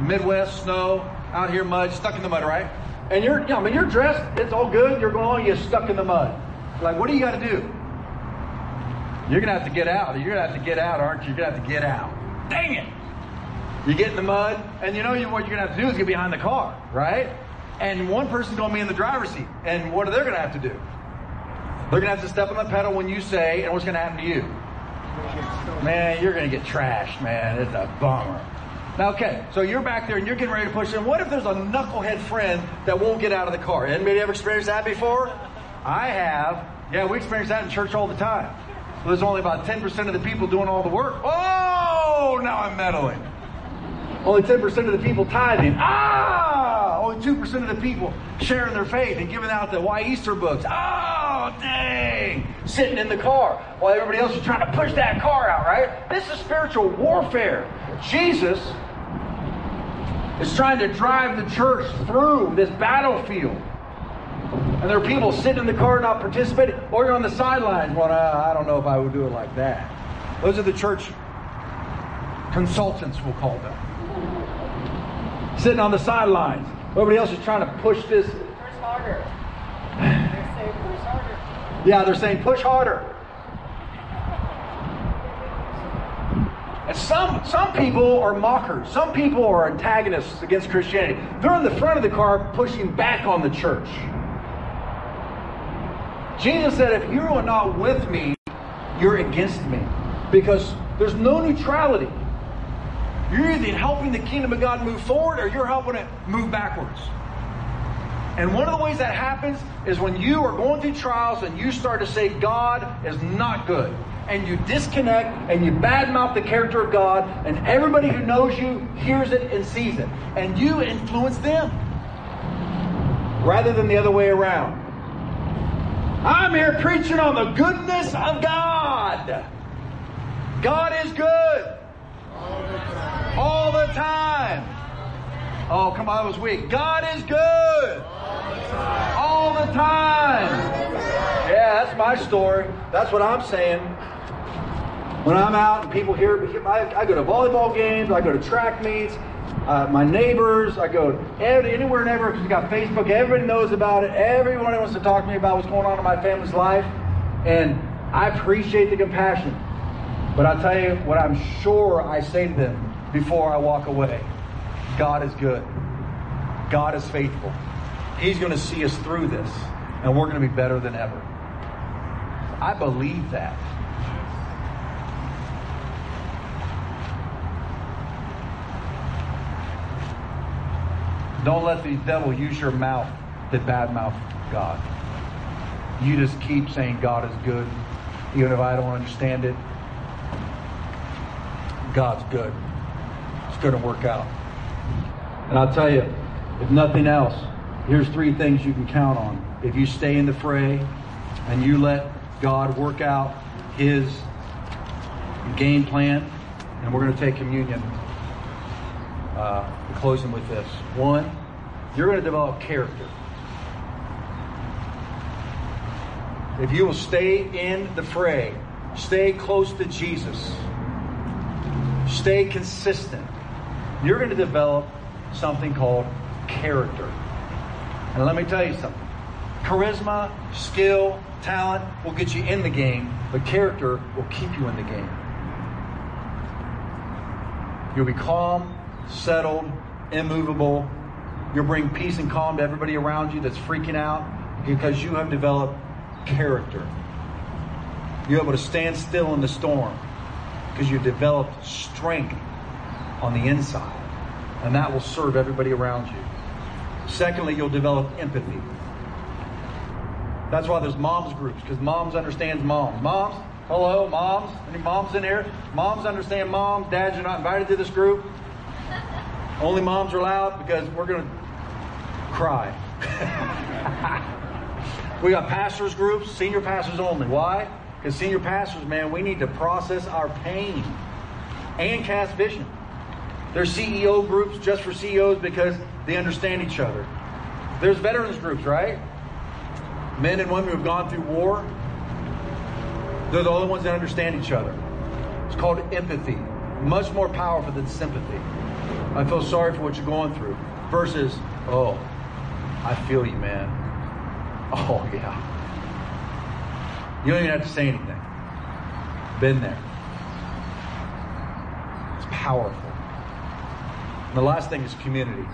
[SPEAKER 1] Midwest, snow, out here mud, stuck in the mud, right? And you're, you know, I mean, you're dressed, it's all good, you're going, you're stuck in the mud. Like, what do you got to do? You're going to have to get out. You're going to have to get out, aren't you? You're going to have to get out. Dang it! You get in the mud, and you know what you're going to have to do is get behind the car, right? And one person's going to be in the driver's seat. And what are they going to have to do? They're going to have to step on the pedal when you say, and what's going to happen to you? Man, you're going to get trashed, man. It's a bummer. Now, okay, so you're back there and you're getting ready to push in. What if there's a knucklehead friend that won't get out of the car? Anybody ever experienced that before? I have. Yeah, we experience that in church all the time. So there's only about 10% of the people doing all the work. Oh, now I'm meddling. Only 10% of the people tithing. Ah! Only 2% of the people sharing their faith and giving out the Why Easter books. Oh, dang! Sitting in the car while everybody else is trying to push that car out, right? This is spiritual warfare. Jesus is trying to drive the church through this battlefield. And there are people sitting in the car not participating, or you're on the sidelines going, uh, I don't know if I would do it like that. Those are the church consultants, we'll call them. Sitting on the sidelines. Everybody else is trying to push this.
[SPEAKER 3] Push harder. They say push harder.
[SPEAKER 1] Yeah, they're saying push harder. And some, some people are mockers. Some people are antagonists against Christianity. They're in the front of the car pushing back on the church. Jesus said, if you are not with me, you're against me. Because there's no neutrality. You're either helping the kingdom of God move forward or you're helping it move backwards. And one of the ways that happens is when you are going through trials and you start to say God is not good. And you disconnect and you badmouth the character of God, and everybody who knows you hears it and sees it. And you influence them rather than the other way around. I'm here preaching on the goodness of God. God is good. All the time. Oh, come on, I was weak. God is good. All the time. Yeah, that's my story. That's what I'm saying. When I'm out and people hear, I, I go to volleyball games, I go to track meets, uh, my neighbors, I go anywhere and everywhere because we got Facebook. Everybody knows about it. Everyone wants to talk to me about what's going on in my family's life. And I appreciate the compassion. But I'll tell you what I'm sure I say to them before I walk away God is good, God is faithful. He's going to see us through this, and we're going to be better than ever. I believe that. Don't let the devil use your mouth to badmouth God. You just keep saying God is good, even if I don't understand it. God's good. It's going to work out. And I'll tell you, if nothing else, here's three things you can count on. If you stay in the fray and you let God work out his game plan, and we're going to take communion. Uh, closing with this. One, you're going to develop character. If you will stay in the fray, stay close to Jesus, stay consistent, you're going to develop something called character. And let me tell you something charisma, skill, talent will get you in the game, but character will keep you in the game. You'll be calm, settled, immovable. You'll bring peace and calm to everybody around you that's freaking out because you have developed character. You're able to stand still in the storm because you've developed strength on the inside. And that will serve everybody around you. Secondly, you'll develop empathy. That's why there's moms groups, because moms understands moms. Moms, hello, moms. Any moms in here? Moms understand moms. Dads, you're not invited to this group. Only moms are allowed because we're going to cry. we got pastors groups, senior pastors only. Why? Because senior pastors, man, we need to process our pain and cast vision. There's CEO groups just for CEOs because they understand each other. There's veterans groups, right? Men and women who've gone through war. They're the only ones that understand each other. It's called empathy. Much more powerful than sympathy. I feel sorry for what you're going through. Versus, oh, I feel you, man. Oh, yeah. You don't even have to say anything. Been there. It's powerful. And the last thing is community.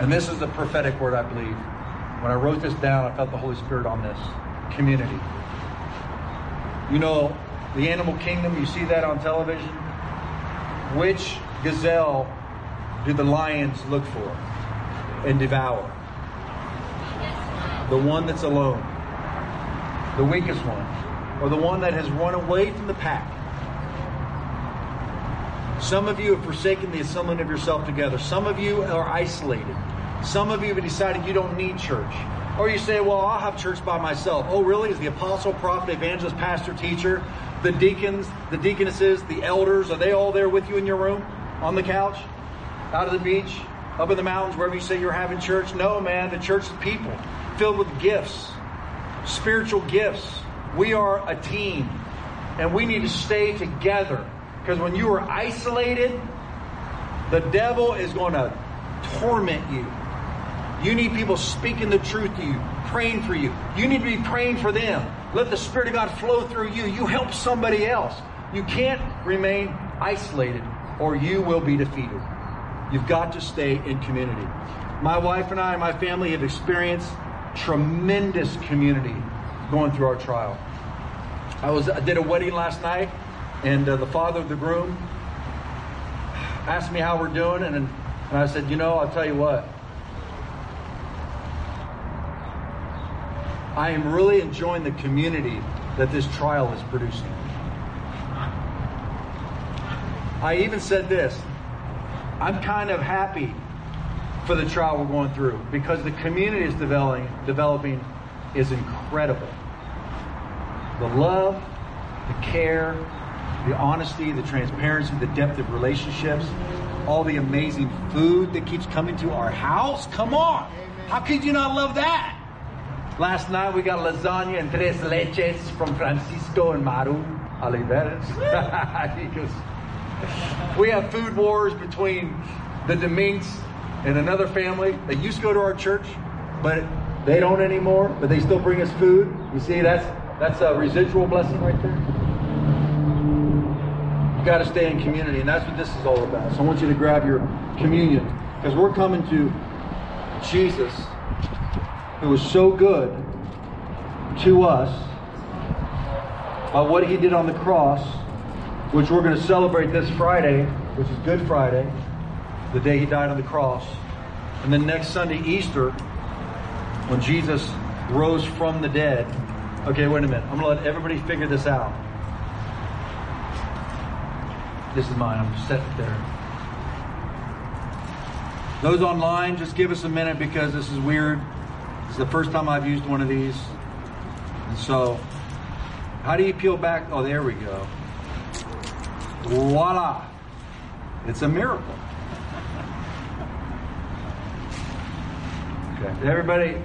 [SPEAKER 1] And this is the prophetic word I believe. When I wrote this down, I felt the Holy Spirit on this. Community. You know, the animal kingdom, you see that on television. Which gazelle do the lions look for and devour? The one that's alone, the weakest one, or the one that has run away from the pack. Some of you have forsaken the assembling of yourself together. Some of you are isolated. Some of you have decided you don't need church. Or you say, well, I'll have church by myself. Oh, really? Is the apostle, prophet, evangelist, pastor, teacher The deacons, the deaconesses, the elders, are they all there with you in your room? On the couch? Out of the beach? Up in the mountains, wherever you say you're having church? No, man, the church is people filled with gifts, spiritual gifts. We are a team, and we need to stay together. Because when you are isolated, the devil is going to torment you. You need people speaking the truth to you, praying for you. You need to be praying for them. Let the Spirit of God flow through you. You help somebody else. You can't remain isolated or you will be defeated. You've got to stay in community. My wife and I and my family have experienced tremendous community going through our trial. I was I did a wedding last night, and uh, the father of the groom asked me how we're doing, and, and I said, you know, I'll tell you what. I am really enjoying the community that this trial is producing. I even said this I'm kind of happy for the trial we're going through because the community is developing, developing is incredible. The love, the care, the honesty, the transparency, the depth of relationships, all the amazing food that keeps coming to our house. Come on. How could you not love that? Last night we got lasagna and tres leches from Francisco and Maru Oliveras. we have food wars between the Domingues and another family. They used to go to our church, but they don't anymore. But they still bring us food. You see, that's that's a residual blessing right there. You got to stay in community, and that's what this is all about. So I want you to grab your communion because we're coming to Jesus, who was so good to us by what he did on the cross which we're going to celebrate this Friday, which is Good Friday, the day he died on the cross. And then next Sunday, Easter, when Jesus rose from the dead. Okay, wait a minute. I'm going to let everybody figure this out. This is mine. I'm just set there. Those online, just give us a minute because this is weird. Is the first time I've used one of these. And so, how do you peel back? Oh, there we go. Voila! It's a miracle. Okay, everybody,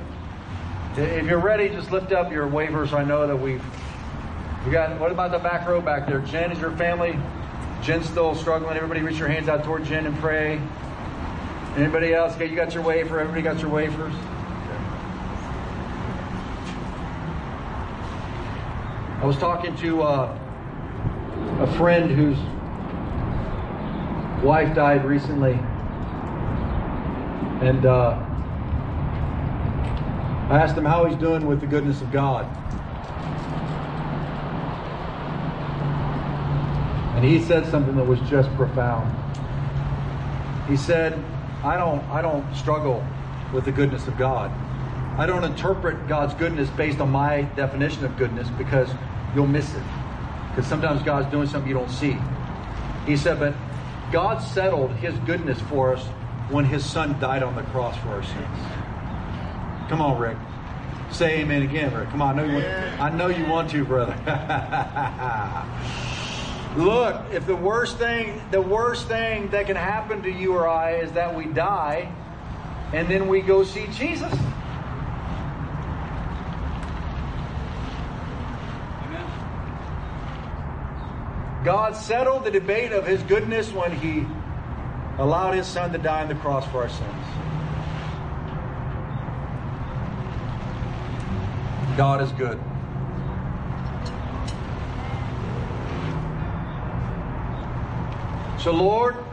[SPEAKER 1] if you're ready, just lift up your waivers. I know that we've we got. What about the back row back there? Jen, is your family? Jen's still struggling. Everybody, reach your hands out toward Jen and pray. Anybody else? Okay, you got your wafer. Everybody got your wafers. I was talking to. Uh, a friend whose wife died recently, and uh, I asked him how he's doing with the goodness of God. And he said something that was just profound. He said, I don't I don't struggle with the goodness of God. I don't interpret God's goodness based on my definition of goodness because you'll miss it. Because sometimes God's doing something you don't see. He said, but God settled his goodness for us when his son died on the cross for our sins. Come on, Rick. Say amen again, Rick. Come on, I know you want, I know you want to, brother. Look, if the worst thing, the worst thing that can happen to you or I is that we die and then we go see Jesus. God settled the debate of his goodness when he allowed his son to die on the cross for our sins. God is good. So, Lord,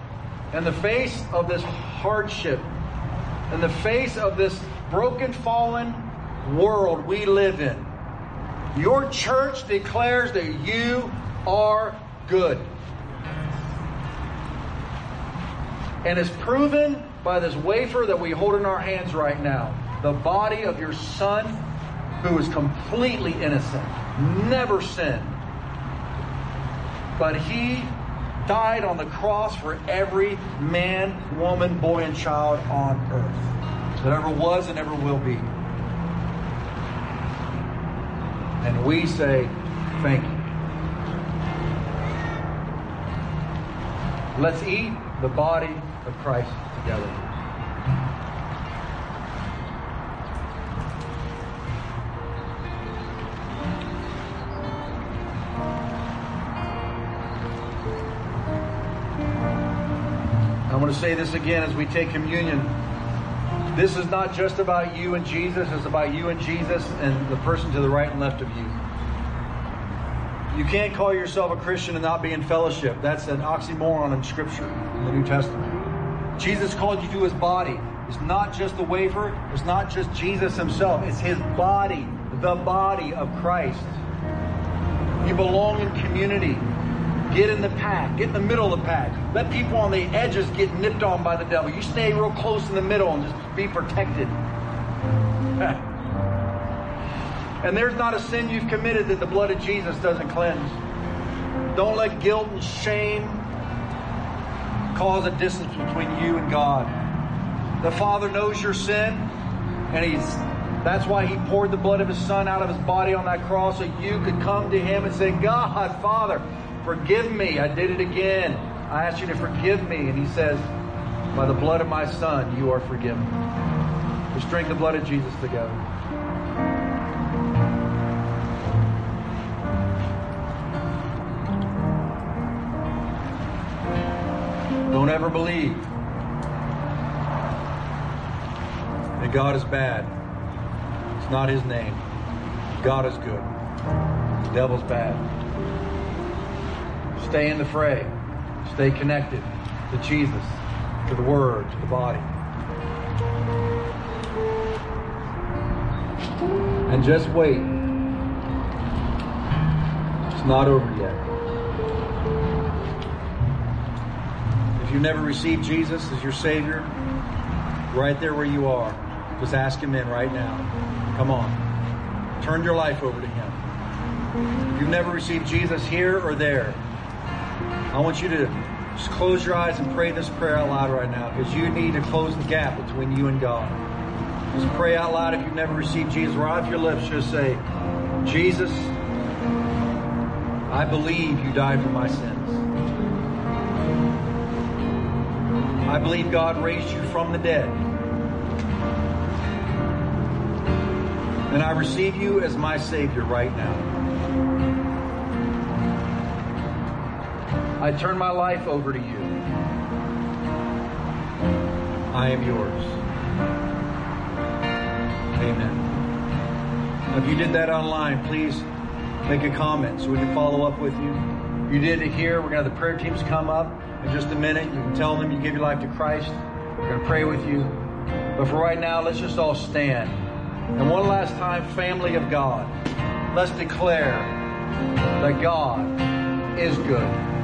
[SPEAKER 1] in the face of this hardship, in the face of this broken, fallen world we live in, your church declares that you are good. And is proven by this wafer that we hold in our hands right now the body of your son who is completely innocent, never sinned. But he died on the cross for every man, woman, boy, and child on earth that ever was and ever will be. And we say, thank you. Let's eat the body of Christ together. I want to say this again as we take communion. This is not just about you and Jesus, it's about you and Jesus and the person to the right and left of you. You can't call yourself a Christian and not be in fellowship. That's an oxymoron in Scripture, in the New Testament. Jesus called you to his body. It's not just the wafer, it's not just Jesus himself, it's his body, the body of Christ. You belong in community. Get in the pack. Get in the middle of the pack. Let people on the edges get nipped on by the devil. You stay real close in the middle and just be protected. And there's not a sin you've committed that the blood of Jesus doesn't cleanse. Don't let guilt and shame cause a distance between you and God. The Father knows your sin, and He's that's why He poured the blood of His Son out of His body on that cross so you could come to Him and say, God, Father, forgive me. I did it again. I ask you to forgive me. And He says, By the blood of my Son, you are forgiven. Let's drink the blood of Jesus together. Don't ever believe that God is bad. It's not his name. God is good. The devil's bad. Stay in the fray. Stay connected to Jesus, to the Word, to the body. And just wait. It's not over yet. If you've never received Jesus as your Savior, right there where you are, just ask Him in right now. Come on. Turn your life over to Him. If you've never received Jesus here or there, I want you to just close your eyes and pray this prayer out loud right now because you need to close the gap between you and God. Just pray out loud if you've never received Jesus. Right off your lips, just say, Jesus, I believe you died for my sins. I believe God raised you from the dead. And I receive you as my Savior right now. I turn my life over to you. I am yours. Amen. If you did that online, please make a comment so we can follow up with you. If you did it here, we're going to have the prayer teams come up in just a minute. You can tell them you give your life to Christ. We're going to pray with you. But for right now, let's just all stand. And one last time, family of God, let's declare that God is good.